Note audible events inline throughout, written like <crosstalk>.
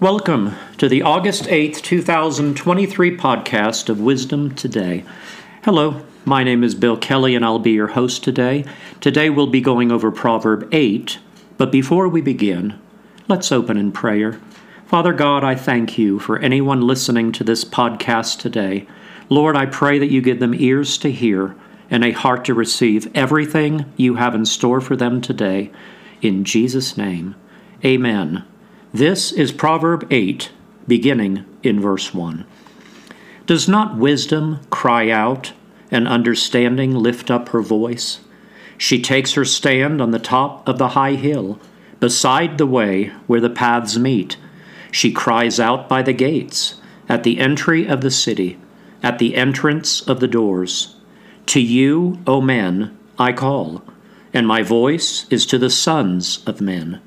Welcome to the August 8th, 2023 podcast of Wisdom Today. Hello, my name is Bill Kelley and I'll be your host today. Today we'll be going over Proverb 8, but before we begin, let's open in prayer. Father God, I thank you for anyone listening to this podcast today. Lord, I pray that you give them ears to hear and a heart to receive everything you have in store for them today. In Jesus' name, amen. This is Proverb 8, beginning in verse 1. Does not wisdom cry out and understanding lift up her voice? She takes her stand on the top of the high hill, beside the way where the paths meet. She cries out by the gates, at the entry of the city, at the entrance of the doors. To you, O men, I call, and my voice is to the sons of men.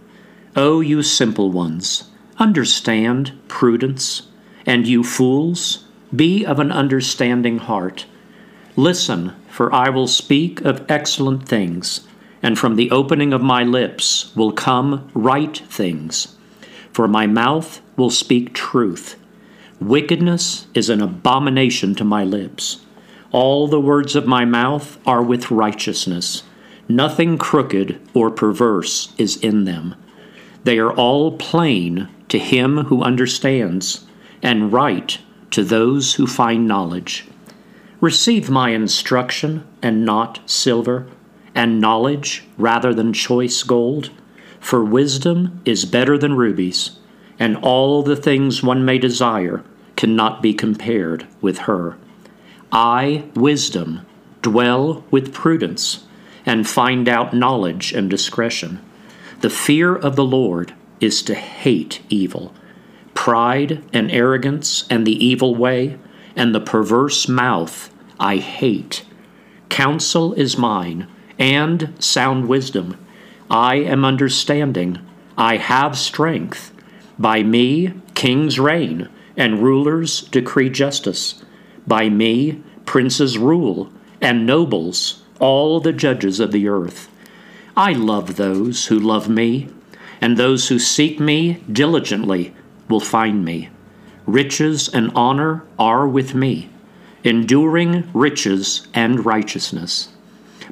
O you simple ones, understand prudence, and you fools, be of an understanding heart. Listen, for I will speak of excellent things, and from the opening of my lips will come right things. For my mouth will speak truth. Wickedness is an abomination to my lips. All the words of my mouth are with righteousness. Nothing crooked or perverse is in them. They are all plain to him who understands, and right to those who find knowledge. Receive my instruction, and not silver, and knowledge rather than choice gold. For wisdom is better than rubies, and all the things one may desire cannot be compared with her. I, wisdom, dwell with prudence, and find out knowledge and discretion. The fear of the Lord is to hate evil. Pride and arrogance and the evil way and the perverse mouth I hate. Counsel is mine, and sound wisdom. I am understanding. I have strength. By me kings reign, and rulers decree justice. By me, princes rule, and nobles, all the judges of the earth. I love those who love me, and those who seek me diligently will find me. Riches and honor are with me, enduring riches and righteousness.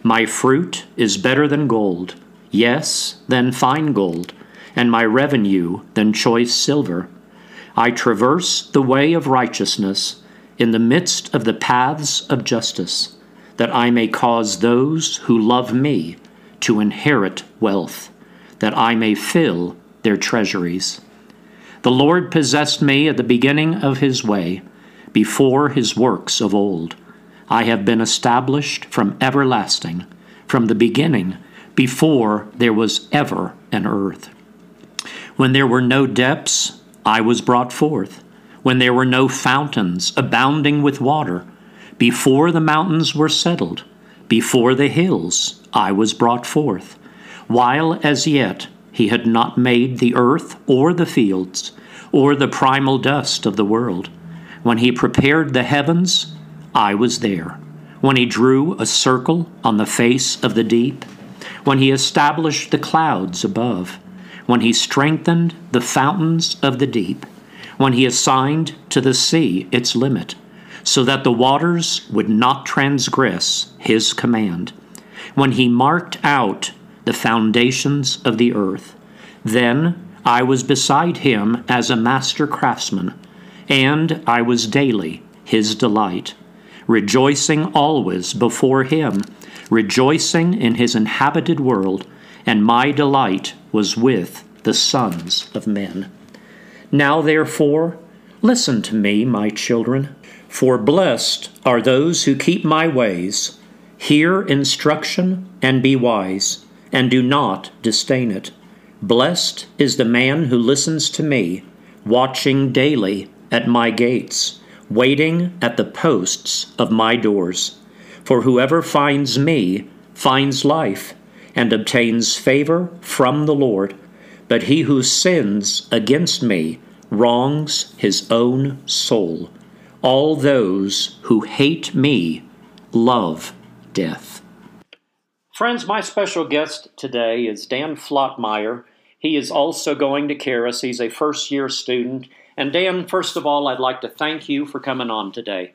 My fruit is better than gold, yes, than fine gold, and my revenue than choice silver. I traverse the way of righteousness in the midst of the paths of justice, that I may cause those who love me to inherit wealth, that I may fill their treasuries. The Lord possessed me at the beginning of his way, before his works of old. I have been established from everlasting, from the beginning, before there was ever an earth. When there were no depths, I was brought forth when there were no fountains abounding with water, before the mountains were settled, before the hills I was brought forth, while as yet he had not made the earth or the fields, or the primal dust of the world. When he prepared the heavens, I was there. When he drew a circle on the face of the deep, when he established the clouds above, when he strengthened the fountains of the deep, when he assigned to the sea its limit, so that the waters would not transgress his command, when he marked out the foundations of the earth. Then I was beside him as a master craftsman, and I was daily his delight, rejoicing always before him, rejoicing in his inhabited world, and my delight was with the sons of men. Now, therefore, listen to me, my children, for blessed are those who keep my ways. Hear instruction and be wise, and do not disdain it. Blessed is the man who listens to me, watching daily at my gates, waiting at the posts of my doors. For whoever finds me finds life and obtains favor from the Lord. But he who sins against me wrongs his own soul. All those who hate me love death. Friends, my special guest today is Dan Flottmeyer. He is also going to Charis. He's a first year student. And Dan, first of all, I'd like to thank you for coming on today.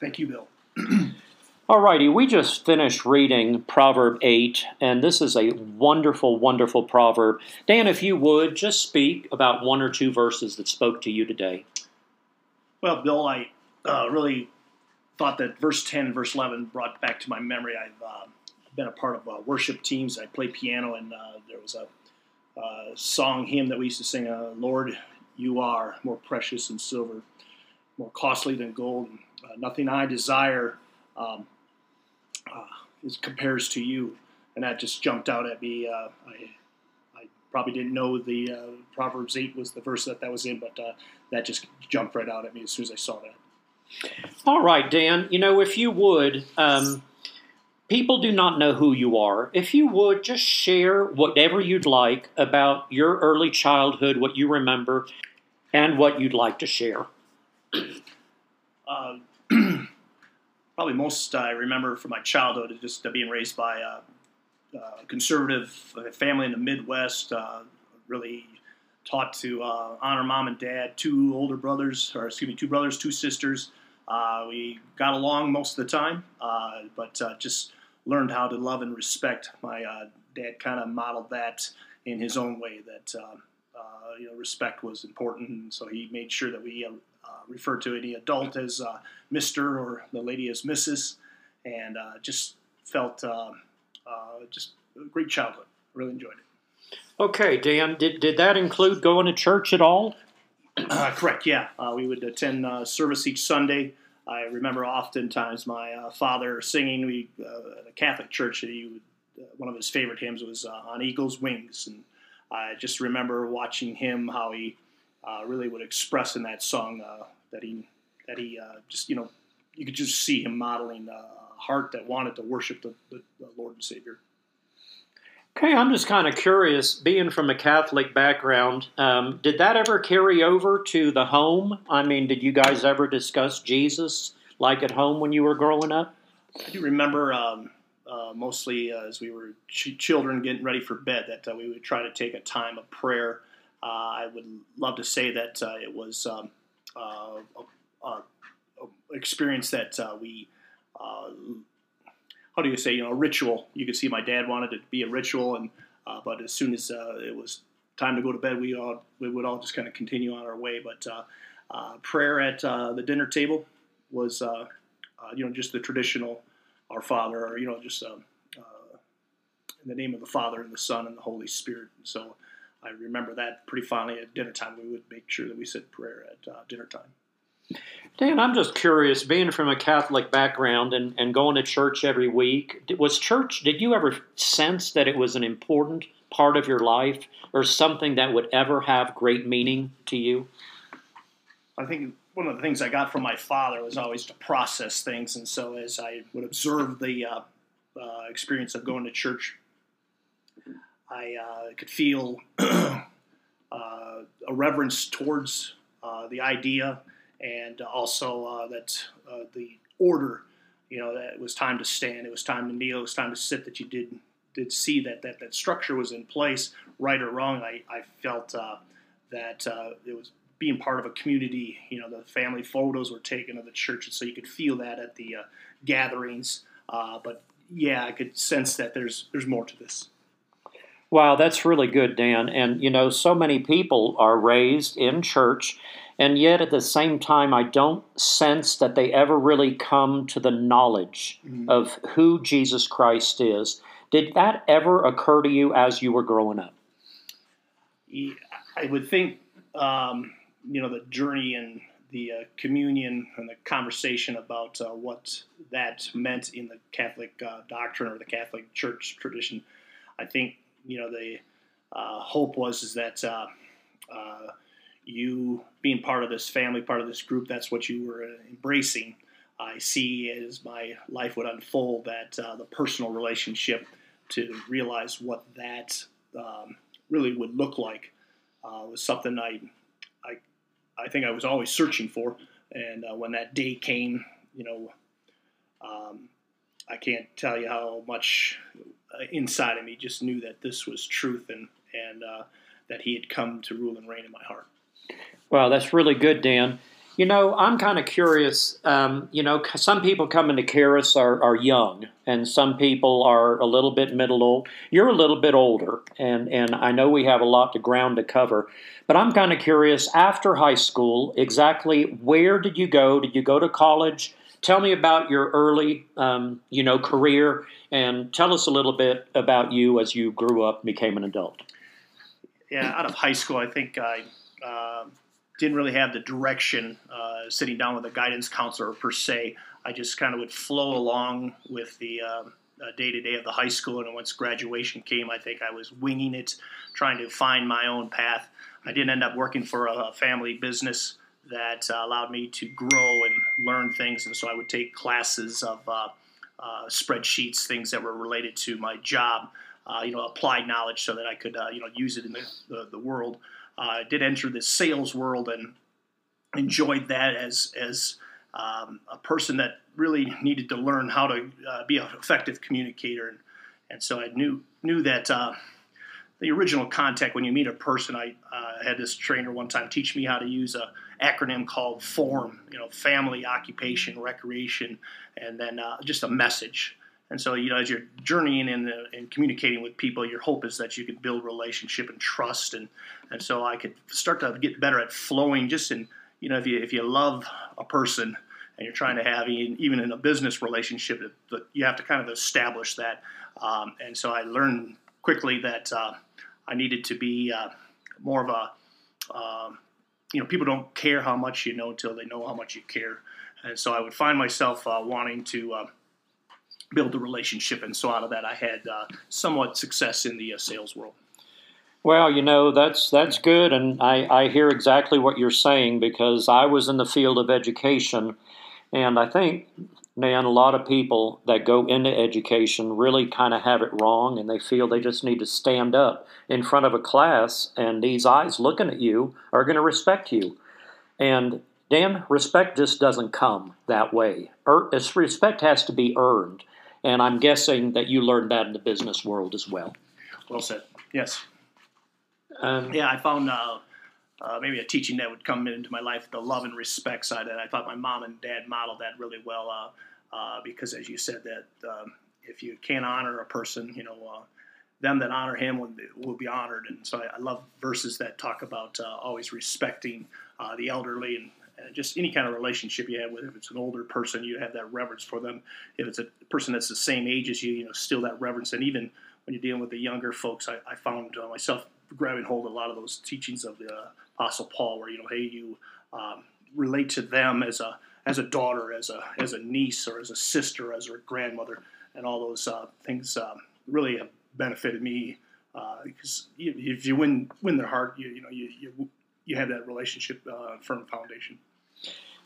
Thank you, Bill. <clears throat> All righty, we just finished reading Proverb 8, and this is a wonderful, wonderful proverb. Dan, if you would, just speak about one or two verses that spoke to you today. Well, Bill, I uh, really thought that verse 10 and verse 11 brought back to my memory. I've uh, been a part of uh, worship teams. I play piano, and uh, there was a uh, song hymn that we used to sing, uh, Lord, you are more precious than silver, more costly than gold. nothing I desire um, is compares to you, and that just jumped out at me. I probably didn't know the uh, Proverbs eight was the verse that that was in, but uh, that just jumped right out at me as soon as I saw that. All right, Dan. You know, if you would. Um, people do not know who you are. If you would just share whatever you'd like about your early childhood, what you remember, and what you'd like to share. <clears throat> Uh, <clears throat> probably most I remember from my childhood is just being raised by a conservative family in the Midwest. Uh, really taught to uh, honor mom and dad, two older brothers, or excuse me, two brothers, two sisters. Uh, we got along most of the time, uh, but uh, just learned how to love and respect. My uh, dad kind of modeled that in his own way. That you know, respect was important, and so he made sure that we uh, refer to any adult as uh, Mr. or the lady as Mrs. And uh, just felt just a great childhood. Really enjoyed it. Okay, Dan, did, did that include going to church at all? Uh, correct, yeah. Uh, we would attend uh, service each Sunday. I remember oftentimes my father singing. We at a Catholic church. He would, one of his favorite hymns was "On Eagle's Wings," and I just remember watching him how he uh, really would express in that song uh, that he that he uh, just you know you could just see him modeling a heart that wanted to worship the, the, the Lord and Savior. Okay, I'm just kind of curious, being from a Catholic background, um, did that ever carry over to the home? I mean, did you guys ever discuss Jesus like at home when you were growing up? I do remember um, uh, mostly uh, as we were ch- children getting ready for bed that uh, we would try to take a time of prayer uh, I would love to say that uh, it was um, uh, experience that uh, we uh, how do you say you know a ritual. You could see my dad wanted it to be a ritual, and uh, but as soon as it was time to go to bed, we all we would all just kind of continue on our way. But prayer at the dinner table was you know just the traditional Our Father, or you know just um, in the name of the Father and the Son and the Holy Spirit. So I remember that pretty fondly at dinner time. We would make sure that we said prayer at uh, dinner time. Dan, I'm just curious, being from a Catholic background and, and going to church every week, was church, did you ever sense that it was an important part of your life or something that would ever have great meaning to you? I think one of the things I got from my father was always to process things. And so as I would observe the uh, uh, experience of going to church I uh, could feel <clears throat> uh, a reverence towards uh, the idea, and also uh, that uh, the order, you know, that it was time to stand, it was time to kneel, it was time to sit. That you did did see that that that structure was in place, right or wrong. I I felt that it was being part of a community. You know, the family photos were taken of the church, and so you could feel that at the gatherings. but yeah, I could sense that there's there's more to this. Wow, that's really good, Dan. And you know, so many people are raised in church, and yet at the same time, I don't sense that they ever really come to the knowledge mm-hmm. of who Jesus Christ is. Did that ever occur to you as you were growing up? Yeah, I would think, um, you know, the journey and the uh, communion and the conversation about uh, what that meant in the Catholic uh, doctrine or the Catholic Church tradition. I think you know the uh, hope was is that uh, uh, you being part of this family, part of this group, that's what you were embracing. I see as my life would unfold that uh, the personal relationship to realize what that um, really would look like uh, was something I, I, I think I was always searching for. And uh, when that day came, you know, um, I can't tell you how much uh, inside of me just knew that this was truth and and uh, that He had come to rule and reign in my heart. Well, that's really good, Dan. You know, I'm kind of curious. Um, you know, some people coming to Charis are, are young, and some people are a little bit middle old. You're a little bit older, and, and I know we have a lot of ground to cover. But I'm kind of curious after high school, exactly where did you go? Did you go to college? Tell me about your early, um, you know, career, and tell us a little bit about you as you grew up became an adult. Yeah, out of high school, I think I. Uh, didn't really have the direction uh, sitting down with a guidance counselor per se. I just kind of would flow along with the day to day of the high school. And once graduation came, I think I was winging it, trying to find my own path. I didn't end up working for a family business that uh, allowed me to grow and learn things. And so I would take classes of uh, uh, spreadsheets, things that were related to my job, uh, you know, applied knowledge so that I could, uh, you know, use it in the, the, the world uh, did enter the sales world and enjoyed that as as um, a person that really needed to learn how to uh, be an effective communicator, and, and so I knew knew that uh, the original contact when you meet a person. I uh, had this trainer one time teach me how to use a acronym called FORM. You know, family, occupation, recreation, and then uh, just a message. And so, you know, as you're journeying and, communicating with people, your hope is that you can build relationship and trust. And, and so I could start to get better at flowing just in, you know, if you, if you love a person and you're trying to have, even in a business relationship, you have to kind of establish that. Um, and so I learned quickly that uh, I needed to be uh, more of a, um, you know, people don't care how much you know until they know how much you care. And so I would find myself uh, wanting to uh, build a relationship. And so out of that, I had uh, somewhat success in the uh, sales world. Well, you know that's that's good, and I, I hear exactly what you're saying because I was in the field of education, and I think, man, a lot of people that go into education really kind of have it wrong, and they feel they just need to stand up in front of a class, and these eyes looking at you are going to respect you, and Dan, respect just doesn't come that way. Er, respect has to be earned. And I'm guessing that you learned that in the business world as well. Well said. Yes. Um, yeah, I found uh, uh, maybe a teaching that would come into my life, the love and respect side. And I thought my mom and dad modeled that really well uh, uh because, as you said, that um, if you can't honor a person, you know, uh, them that honor him will, will be honored. And so I, I love verses that talk about uh, always respecting the elderly and just any kind of relationship you have with, if it's an older person, you have that reverence for them. If it's a person that's the same age as you, you know, still that reverence. And even when you're dealing with the younger folks, I, I found uh, myself grabbing hold of a lot of those teachings of the uh, Apostle Paul, where you know, hey, you um, relate to them as a as a daughter, as a as a niece, or as a sister, as a grandmother, and all those uh, things um, really have benefited me uh, because you, if you win win their heart, you you know you you, you have that relationship uh, firm foundation.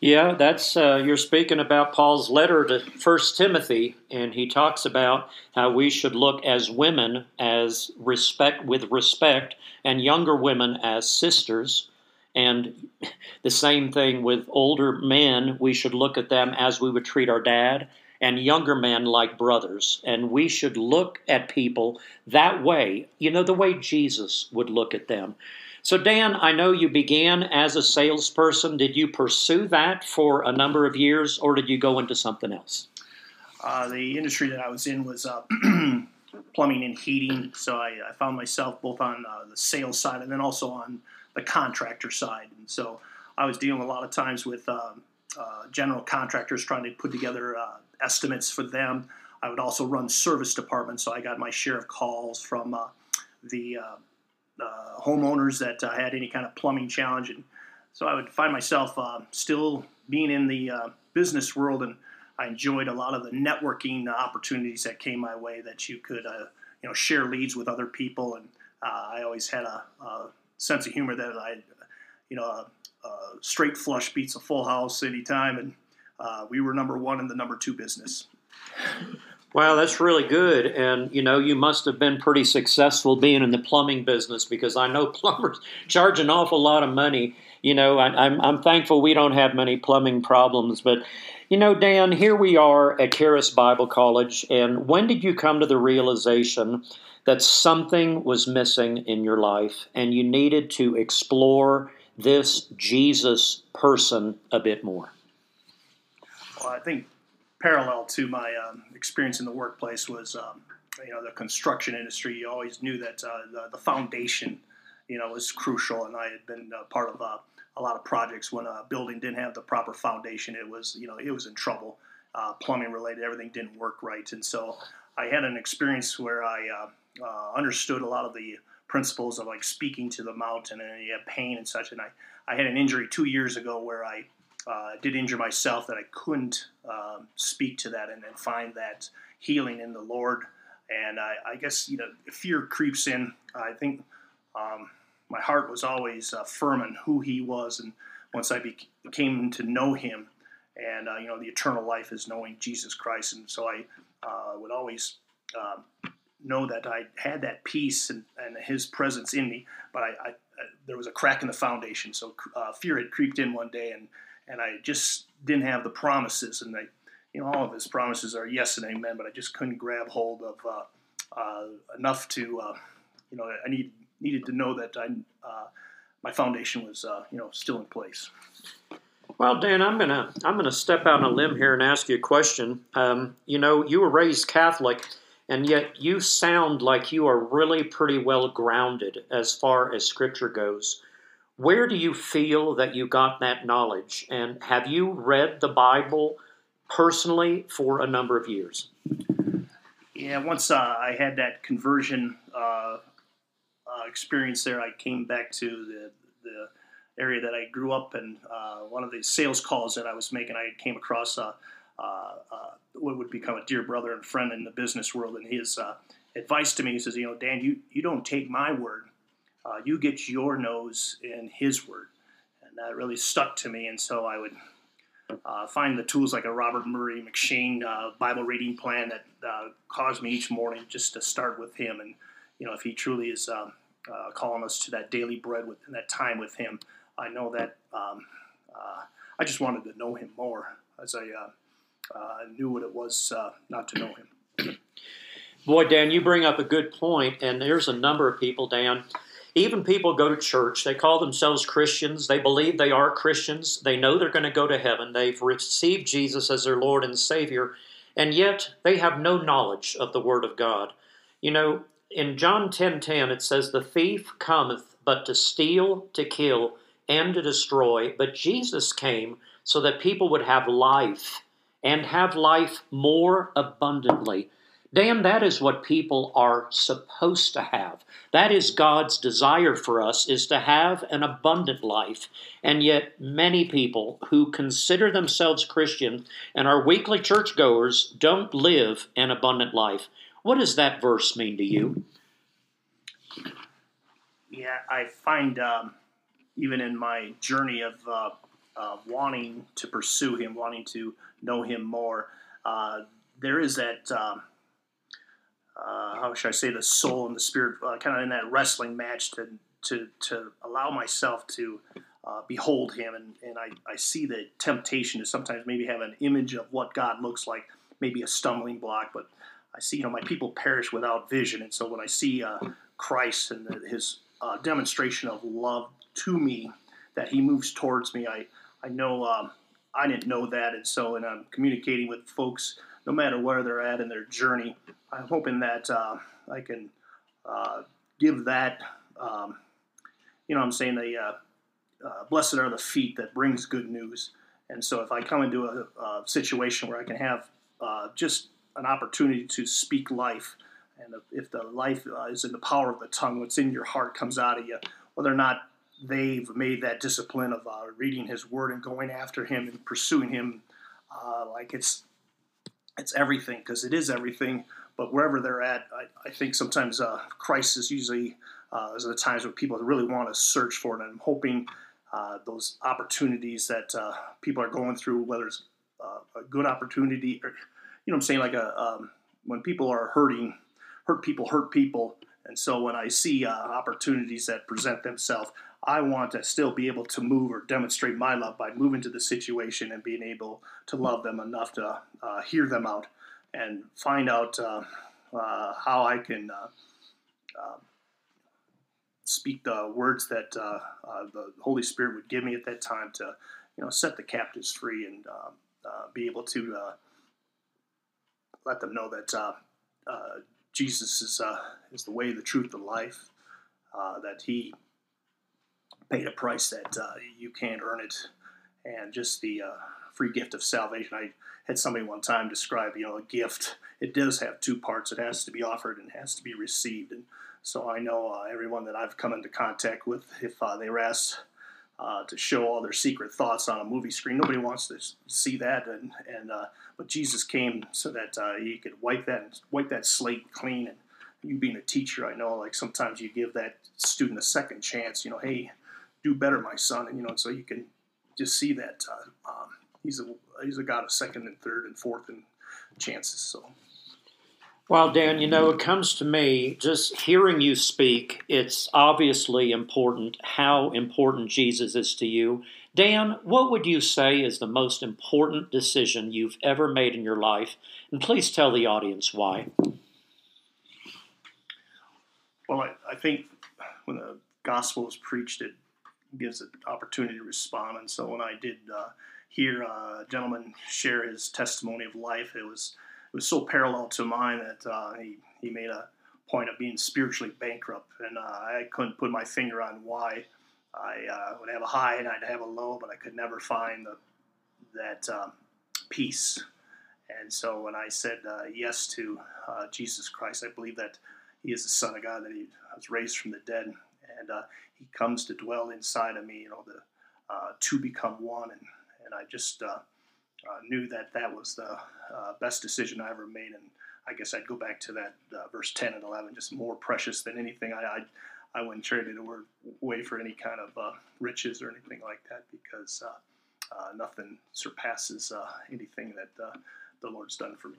Yeah, that's uh, you're speaking about Paul's letter to First Timothy, and he talks about how we should look as women as respect with respect, and younger women as sisters, and the same thing with older men. We should look at them as we would treat our dad, and younger men like brothers, and we should look at people that way. You know, the way Jesus would look at them. So, Dan, I know you began as a salesperson. Did you pursue that for a number of years, or did you go into something else? Uh, the industry that I was in was uh, <clears throat> plumbing and heating, so I, I found myself both on uh, the sales side and then also on the contractor side. And so I was dealing a lot of times with um, uh, general contractors trying to put together uh, estimates for them. I would also run service departments, so I got my share of calls from uh, the uh, homeowners that uh, had any kind of plumbing challenge. And so I would find myself uh, still being in the uh, business world, and I enjoyed a lot of the networking opportunities that came my way. That you could, uh, you know, share leads with other people, and uh, I always had a, a, sense of humor that I, you know, a, a straight flush beats a full house anytime, and we were number one in the number two business. Wow, that's really good. And you know, you must have been pretty successful being in the plumbing business because I know <laughs> plumbers charge an awful lot of money. You know, I, I'm I'm thankful we don't have many plumbing problems, but you know, Dan, here we are at Charis Bible College, and when did you come to the realization that something was missing in your life and you needed to explore this Jesus person a bit more? Well, I think parallel to my um, experience in the workplace was, um, you know, the construction industry. You always knew that uh, the, the, foundation, you know, was crucial, and I had been uh, part of uh, a lot of projects when a building didn't have the proper foundation. It was, you know, it was in trouble. Uh, plumbing related, everything didn't work right, and so I had an experience where I uh, uh, understood a lot of the principles of like speaking to the mountain and you have pain and such. And I, I had an injury two years ago where I uh, did injure myself that I couldn't um, speak to that and, and, find that healing in the Lord. And I, I, guess you know fear creeps in. I think um, my heart was always uh, firm on who He was, and once I became to know Him, and uh, you know the eternal life is knowing Jesus Christ, and so I uh, would always um, know that I had that peace and, and, His presence in me. But I, I, I, there was a crack in the foundation, so uh, fear had creeped in one day, and and I just didn't have the promises, and you know, all of His promises are yes and amen, but I just couldn't grab hold of uh, uh, enough to, uh, you know, I need needed to know that I, my foundation was, you know, still in place. Well, Dan, I'm gonna I'm gonna step out on a limb here and ask you a question. Um, you know, you were raised Catholic, and yet you sound like you are really pretty well grounded as far as Scripture goes. Where do you feel that you got that knowledge? And have you read the Bible personally for a number of years? Yeah, once uh, I had that conversion uh, uh, experience there, I came back to the the area that I grew up in, uh, one of the sales calls that I was making, I came across uh, uh, what would become a dear brother and friend in the business world, and his advice to me, he says, you know, Dan, you, you don't take my word, you get your nose in his word. And that really stuck to me, and so I would uh, find the tools like a Robert Murray M'Cheyne uh, Bible reading plan that uh, caused me each morning just to start with him. And, you know, if he truly is um, calling us to that daily bread and that time with him, I know that um, uh, I just wanted to know him more as I uh, uh, knew what it was uh, not to know him. Boy, Dan, you bring up a good point, and there's a number of people, Dan. Even people go to church, they call themselves Christians, they believe they are Christians, they know they're going to go to heaven, they've received Jesus as their Lord and Savior, and yet they have no knowledge of the Word of God. You know, in John 10:10 10, 10, it says, The thief cometh but to steal, to kill, and to destroy, but Jesus came so that people would have life and have life more abundantly. Dan, that is what people are supposed to have. That is God's desire for us is to have an abundant life. And yet many people who consider themselves Christian and are weekly churchgoers don't live an abundant life. What does that verse mean to you? Yeah, I find um, even in my journey of uh, uh, wanting to pursue Him, wanting to know Him more, uh, there is that. Um, uh, how should I say the soul and the spirit, uh, kind of in that wrestling match to to to allow myself to uh, behold Him, and and I, I see the temptation to sometimes maybe have an image of what God looks like, maybe a stumbling block, but I see you know my people perish without vision, and so when I see Christ and the, His demonstration of love to me, that He moves towards me. I I know um, I didn't know that, and so and I'm communicating with folks no matter where they're at in their journey. I'm hoping that uh, I can uh, give that. Um, you know, I'm saying the uh, uh, blessed are the feet that brings good news. And so, if I come into a, a situation where I can have uh, just an opportunity to speak life, and if the life uh, is in the power of the tongue, what's in your heart comes out of you, whether or not they've made that discipline of reading His Word and going after Him and pursuing Him like it's it's everything because it is everything. But wherever they're at, I, I think sometimes uh, Christ is usually uh, is the times when people really want to search for it. And I'm hoping uh, those opportunities that uh, people are going through, whether it's uh, a good opportunity or you know, I'm saying like a um, when people are hurting, hurt people hurt people. And so when I see uh, opportunities that present themselves, I want to still be able to move or demonstrate my love by moving to the situation and being able to love them enough to uh, hear them out and find out uh, uh, how I can uh, uh, speak the words that uh, the Holy Spirit would give me at that time to, you know, set the captives free and be able to let them know that Jesus is is the way, the truth, the life. that He paid a price that you can't earn it, and just the free gift of salvation. I had somebody one time describe, you know, a gift. It does have two parts. It has to be offered and has to be received. And so I know uh, everyone that I've come into contact with, if uh, they were asked uh, to show all their secret thoughts on a movie screen, nobody wants to see that. And, and uh, but Jesus came so that uh, he could wipe that wipe that slate clean. And you being a teacher, I know like sometimes you give that student a second chance. You know, hey, do better, my son. And you know, so you can just see that uh, um, he's a he's a god of second and third and fourth and chances. So. Well, Dan, you know, it comes to me just hearing you speak, it's obviously important how important Jesus is to you. Dan, what would you say is the most important decision you've ever made in your life? And please tell the audience why. Well, I, I think when the gospel is preached, it gives an opportunity to respond. And so when I did uh, hear a gentleman share his testimony of life. It was it was so parallel to mine that uh, he he made a point of being spiritually bankrupt, and uh, I couldn't put my finger on why. I uh, would have a high and I'd have a low, but I could never find the that um, peace. And so when I said uh, yes to uh, Jesus Christ, I believe that He is the Son of God, that He was raised from the dead, and uh, He comes to dwell inside of me. You know, the uh, to become one and and I just uh, uh, knew that that was the uh, best decision I ever made. And I guess I'd go back to that uh, verse 10 and 11, just more precious than anything. I, I, I wouldn't trade it away for any kind of uh, riches or anything like that because nothing surpasses anything that the Lord's done for me.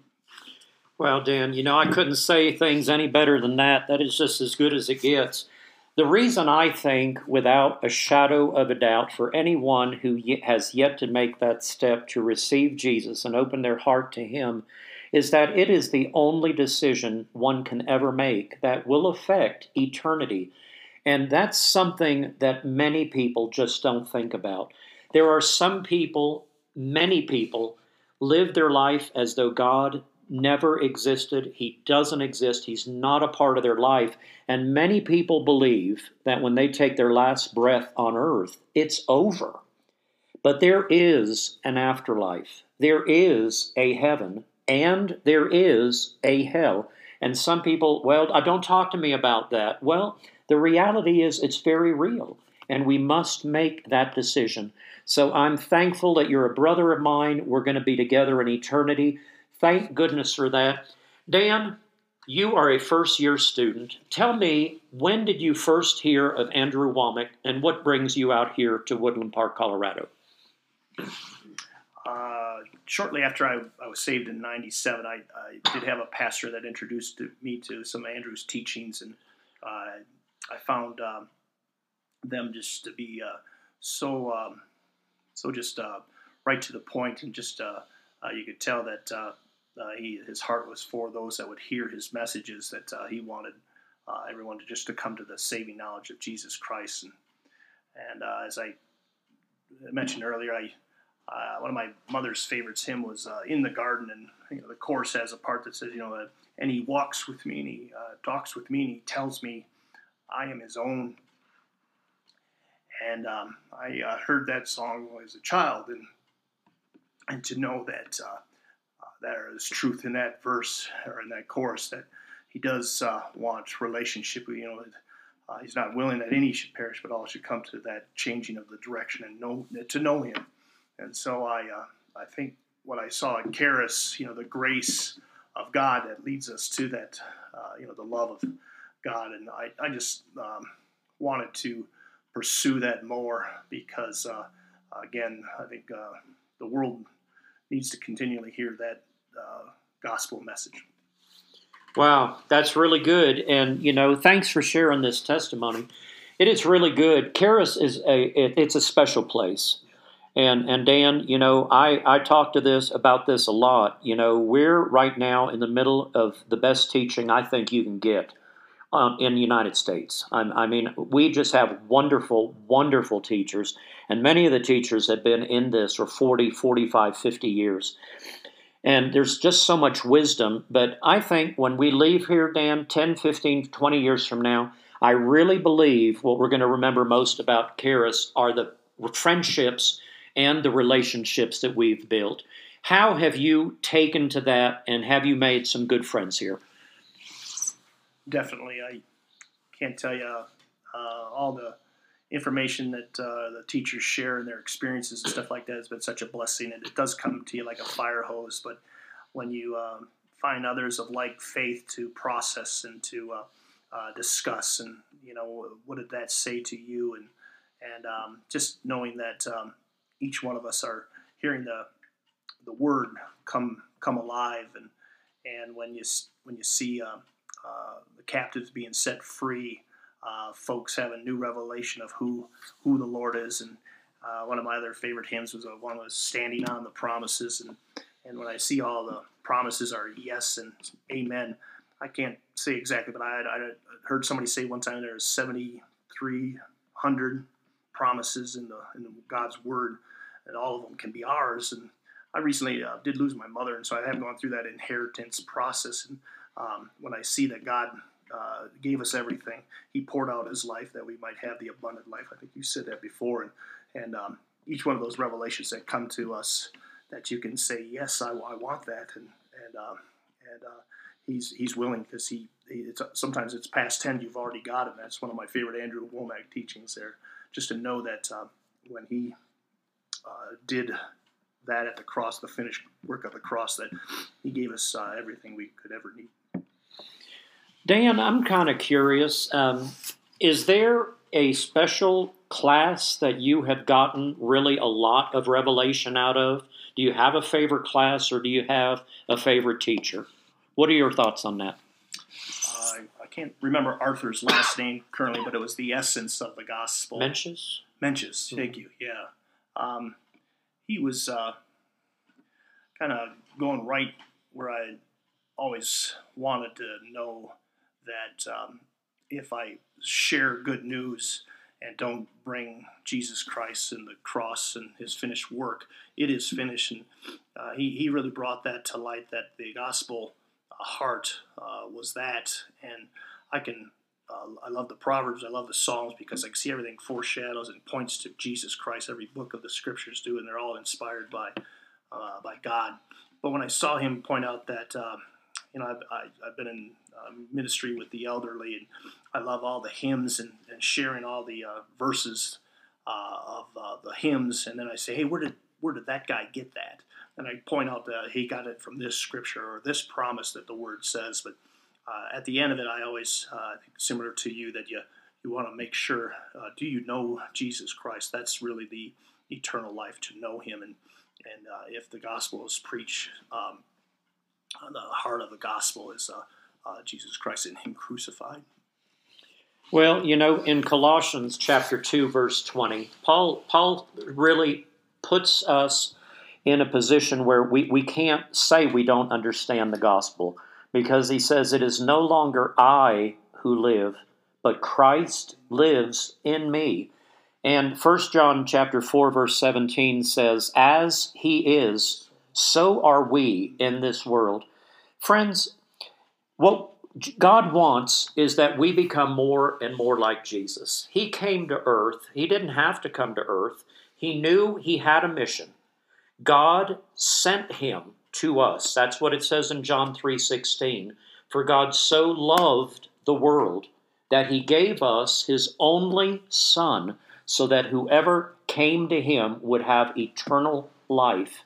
Well, Dan, you know, I couldn't say things any better than that. That is just as good as it gets. The reason I think, without a shadow of a doubt, for anyone who has yet to make that step to receive Jesus and open their heart to Him, is that it is the only decision one can ever make that will affect eternity. And that's something that many people just don't think about. There are some people, many people, live their life as though God never existed. He doesn't exist. He's not a part of their life. And many people believe that when they take their last breath on earth, it's over. But there is an afterlife, there is a heaven, and there is a hell. And some people, well, don't talk to me about that. Well, the reality is it's very real, and we must make that decision. So I'm thankful that you're a brother of mine. We're going to be together in eternity. Thank goodness for that. Dan, you are a first year student. Tell me, when did you first hear of Andrew Wommack and what brings you out here to Woodland Park, Colorado? Uh, shortly after I, I, was saved in 97, I, I, did have a pastor that introduced me to some of Andrew's teachings, and uh, I found um, them just to be uh, so, um, so just uh, right to the point, and just uh, uh, you could tell that uh, he, his heart was for those that would hear his messages. That uh, he wanted uh, everyone to just to come to the saving knowledge of Jesus Christ. And, and uh, as I mentioned earlier, I uh, one of my mother's favorites hymn was uh, "In the Garden," and you know, the chorus has a part that says, you know, and he walks with me, and he talks with me, and he tells me I am his own. And um, I heard that song as a child, and and to know that there is truth in that verse or in that chorus that he does uh, want relationship. You know, uh, he's not willing that any should perish, but all should come to that changing of the direction and know to know him. And so I, uh, I think what I saw at Charis, you know, the grace of God that leads us to that, uh, you know, the love of God, and I, I just um, wanted to pursue that more because, uh, again, I think uh, the world needs to continually hear that gospel message. Wow, that's really good. And, you know, thanks for sharing this testimony. It is really good. Charis is a, it, it's a special place. And, and Dan, you know, I, I talk to this about this a lot. You know, we're right now in the middle of the best teaching I think you can get. um, in the United States. I, I mean, we just have wonderful, wonderful teachers, and many of the teachers have been in this for 40, 45, 50 years. And there's just so much wisdom. But I think when we leave here, Dan, 10, 15, 20 years from now, I really believe what we're going to remember most about Charis are the friendships and the relationships that we've built. How have you taken to that and have you made some good friends here? Definitely. I can't tell you uh, all the information that uh, the teachers share and their experiences and stuff like that has been such a blessing. And it does come to you like a fire hose. But when you um, find others of like faith to process and to uh, uh, discuss, and you know, what did that say to you? And and um, just knowing that um, each one of us are hearing the the word come come alive, and and when you when you see uh, uh, the captives being set free uh, folks have a new revelation of who who the Lord is. And uh, one of my other favorite hymns was uh, one was standing on the promises. And and when I see all the promises are yes and amen, I can't say exactly, but I, I heard somebody say one time there are seventy three hundred promises in the in God's word, and all of them can be ours. And I recently uh, did lose my mother, and so I have gone through that inheritance process. And um, when I see that God uh, gave us everything. He poured out his life that we might have the abundant life. I think you said that before. And, and um, each one of those revelations that come to us that you can say, yes, I, I want that. And, and, um, and uh, he's, he's willing because he, he it's, sometimes it's past 10, you've already got him. That's one of my favorite Andrew Wommack teachings there, just to know that uh, when he uh, did that at the cross, the finished work of the cross, that he gave us uh, everything we could ever need. Dan, I'm kind of curious. Um, is there a special class that you have gotten really a lot of revelation out of? Do you have a favorite class or do you have a favorite teacher? What are your thoughts on that? Uh, I can't remember Arthur's last name currently, but it was the essence of the gospel. Mencius? Mencius, mm-hmm. thank you, yeah. Um, he was uh, kind of going right where I always wanted to know that um, if I share good news and don't bring Jesus Christ and the cross and his finished work, it is finished. And uh, he, he really brought that to light that the gospel uh, heart uh, was that. And I can, uh, I love the Proverbs, I love the Psalms because I can see everything foreshadows and points to Jesus Christ. Every book of the scriptures do, and they're all inspired by, uh, by God. But when I saw him point out that, uh, you know, I've, I, have been in uh, ministry with the elderly, and I love all the hymns and, and sharing all the uh, verses uh, of uh, the hymns. And then I say, hey, where did where did that guy get that? And I point out that he got it from this scripture or this promise that the word says. But uh, at the end of it, I always uh, think similar to you that you you want to make sure do you know Jesus Christ? That's really the eternal life to know Him and and if the gospel is preached. Um, the heart of the gospel is uh, uh, Jesus Christ and Him crucified. Well, you know, in Colossians chapter 2, verse 20, Paul, Paul really puts us in a position where we, we can't say we don't understand the gospel because he says, It is no longer I who live, but Christ lives in me. And 1 John chapter 4 verse 17 says, As he is, so are we in this world. Friends, what God wants is that we become more and more like Jesus. He came to earth. He didn't have to come to earth. He knew he had a mission. God sent him to us. That's what it says in John 3:16. For God so loved the world that he gave us his only son so that whoever came to him would have eternal life.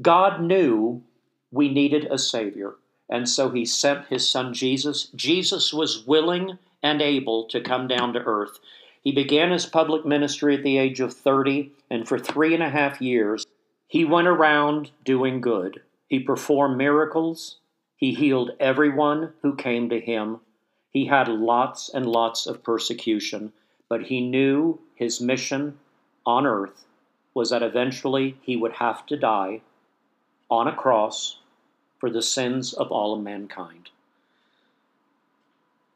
God knew we needed a savior. And so he sent his son Jesus. Jesus was willing and able to come down to earth. He began his public ministry at the age of 30, and for three and a half years, he went around doing good. He performed miracles. He healed everyone who came to him. He had lots and lots of persecution, but he knew his mission on earth was that eventually he would have to die on a cross for the sins of all of mankind.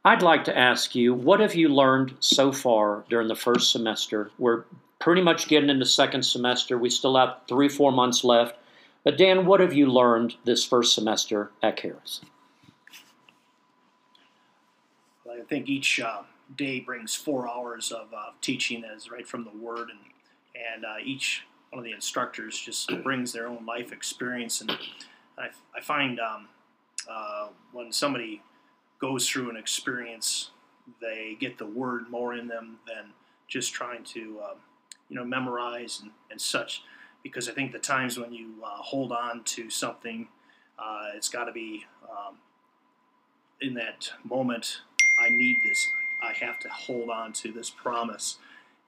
I'd like to ask you, what have you learned so far during the first semester? We're pretty much getting into second semester. We still have three, four months left. But Dan, what have you learned this first semester at Charis? I think each uh, day brings four hours of uh, teaching, as right from the Word, and and uh, each one of the instructors just <clears throat> brings their own life experience, and I, I find um, uh, when somebody goes through an experience, they get the Word more in them than just trying to um, you know memorize and, and such. Because I think the times when you uh, hold on to something, uh, it's got to be um, in that moment I need this. I have to hold on to this promise.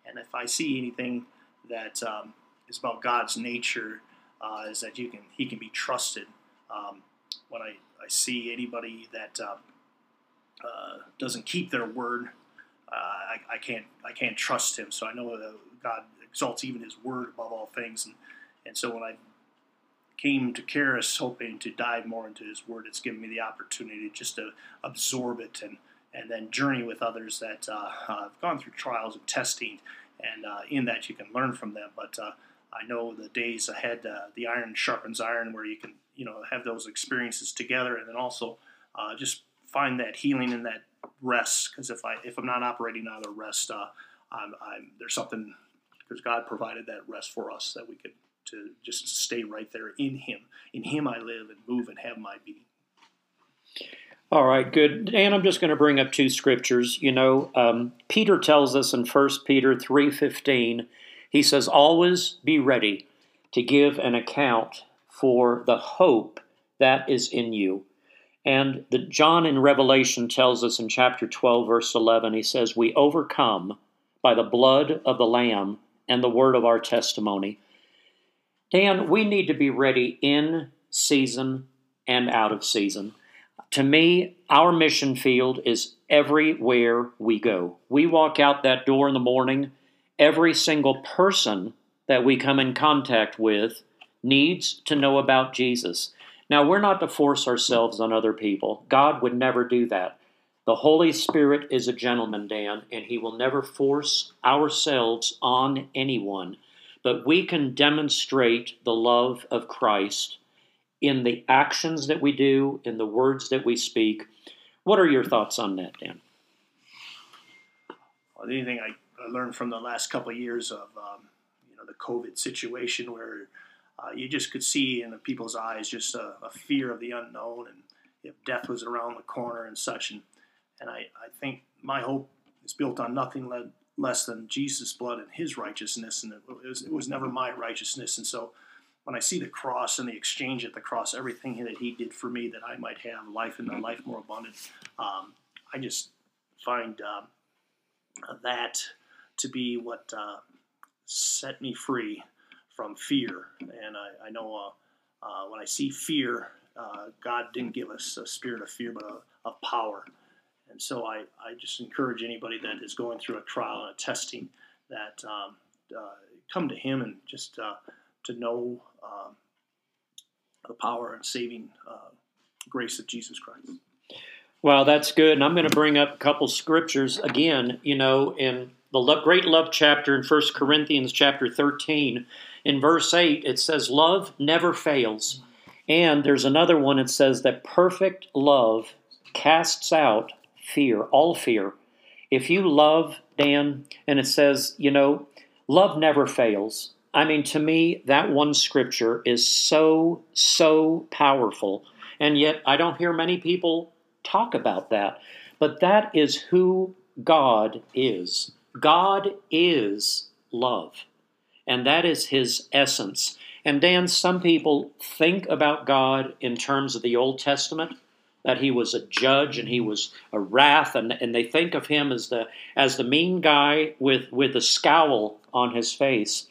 And if I see anything that um, is about God's nature, uh, is that you can He can be trusted. Um, when I, I see anybody that uh, uh, doesn't keep their word, uh, I, I can't I can't trust Him. So I know that God exalts even His word above all things. And and so when I came to Charis hoping to dive more into His Word, it's given me the opportunity just to absorb it and and then journey with others that uh, have gone through trials and testing, and uh, in that you can learn from them. But uh, I know the days ahead, uh, the iron sharpens iron, where you can you know have those experiences together, and then also uh, just find that healing and that rest. Because if I if I'm not operating out of rest, uh, I'm, I'm, there's something because God provided that rest for us that we could to just stay right there in Him. In Him I live and move and have my being. All right, good. And I'm just going to bring up two scriptures. You know, um, Peter tells us in 1 Peter 3.15, he says, always be ready to give an account for the hope that is in you. And the John in Revelation tells us in chapter 12, verse 11, he says, We overcome by the blood of the Lamb and the word of our testimony. Dan, we need to be ready in season and out of season. To me, our mission field is everywhere we go. We walk out that door in the morning, every single person that we come in contact with needs to know about Jesus. Now, we're not to force ourselves on other people. God would never do that. The Holy Spirit is a gentleman, Dan, and He will never force ourselves on anyone. But we can demonstrate the love of Christ in the actions that we do, in the words that we speak. What are your thoughts on that, Dan? Well, anything I, I learned from the last couple of years of um, you know the COVID situation, where uh, you just could see in people's eyes just a, a, fear of the unknown, and if death was around the corner and such. And and I, I think my hope is built on nothing less than Jesus' blood and His righteousness, and it was, it was never my righteousness. And so when I see the cross and the exchange at the cross, everything that He did for me that I might have life and life more abundant, um, I just find uh, that to be what uh, set me free from fear. And I, I know uh, uh when I see fear, uh, God didn't give us a spirit of fear, but a, of power. And so I, I just encourage anybody that is going through a trial and a testing that um, uh, come to Him and just to know um, the power and saving uh, grace of Jesus Christ. Well, that's good. And I'm going to bring up a couple scriptures again. You know, in the great love chapter in 1 Corinthians chapter 13, in verse 8, it says, Love never fails. And there's another one, it says that perfect love casts out fear, all fear. If you love, Dan, and it says, you know, love never fails. I mean, to me, that one scripture is so, so powerful. And yet, I don't hear many people talk about that. But that is who God is. God is love. And that is his essence. And Dan, some people think about God in terms of the Old Testament, that he was a judge and he was a wrath, and, and they think of him as the as the mean guy with, with a scowl on his face.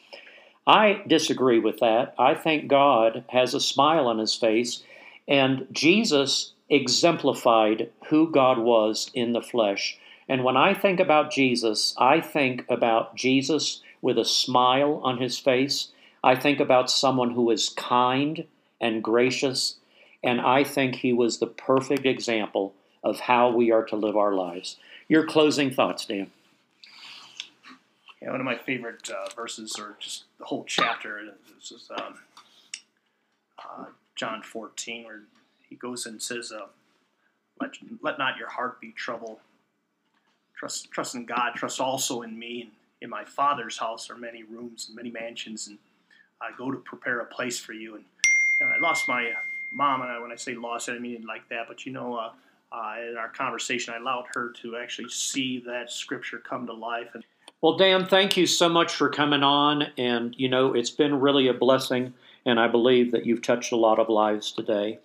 I disagree with that. I think God has a smile on his face, and Jesus exemplified who God was in the flesh. And when I think about Jesus, I think about Jesus with a smile on his face. I think about someone who is kind and gracious, and I think he was the perfect example of how we are to live our lives. Your closing thoughts, Dan. Yeah, one of my favorite uh, verses, or just the whole chapter, is, is um, uh, John 14, where he goes and says, uh, let, let not your heart be troubled. Trust, trust in God. Trust also in me. And in my Father's house are many rooms and many mansions, and I go to prepare a place for you. And, and I lost my mom, and I, when I say lost, I didn't mean it like that. But you know, uh, uh, in our conversation, I allowed her to actually see that scripture come to life. And well, Dan, thank you so much for coming on. And, you know, it's been really a blessing, and I believe that you've touched a lot of lives today.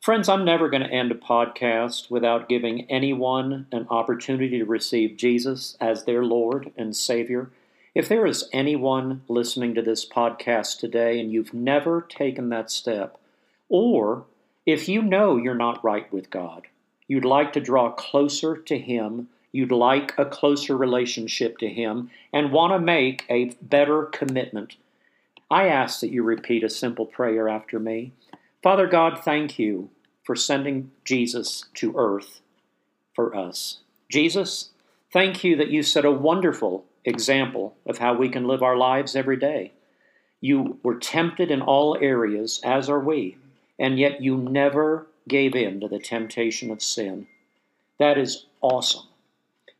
Friends, I'm never going to end a podcast without giving anyone an opportunity to receive Jesus as their Lord and Savior. If there is anyone listening to this podcast today and you've never taken that step, or if you know you're not right with God, you'd like to draw closer to Him, you'd like a closer relationship to Him, and want to make a better commitment, I ask that you repeat a simple prayer after me. Father God, thank you for sending Jesus to earth for us. Jesus, thank you that you set a wonderful example of how we can live our lives every day. You were tempted in all areas, as are we, and yet you never gave in to the temptation of sin. That is awesome.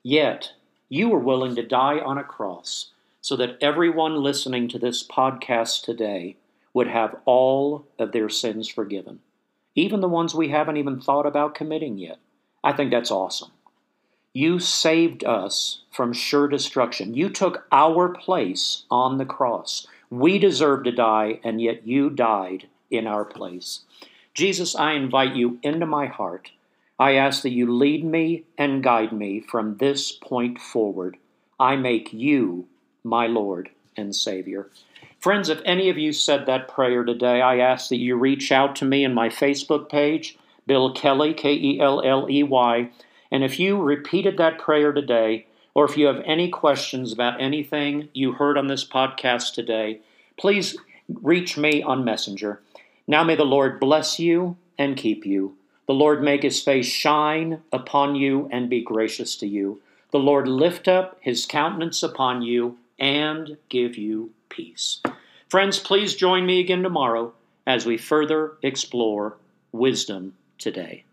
Yet, you were willing to die on a cross so that everyone listening to this podcast today would have all of their sins forgiven, even the ones we haven't even thought about committing yet. I think that's awesome. You saved us from sure destruction. You took our place on the cross. We deserved to die, and yet you died in our place. Jesus, I invite you into my heart. I ask that you lead me and guide me from this point forward. I make you my Lord and Savior. Friends, if any of you said that prayer today, I ask that you reach out to me in my Facebook page, Bill Kelley, K E L L E Y. And if you repeated that prayer today, or if you have any questions about anything you heard on this podcast today, please reach me on Messenger. Now may the Lord bless you and keep you. The Lord make his face shine upon you and be gracious to you. The Lord lift up his countenance upon you and give you peace. Friends, please join me again tomorrow as we further explore wisdom today.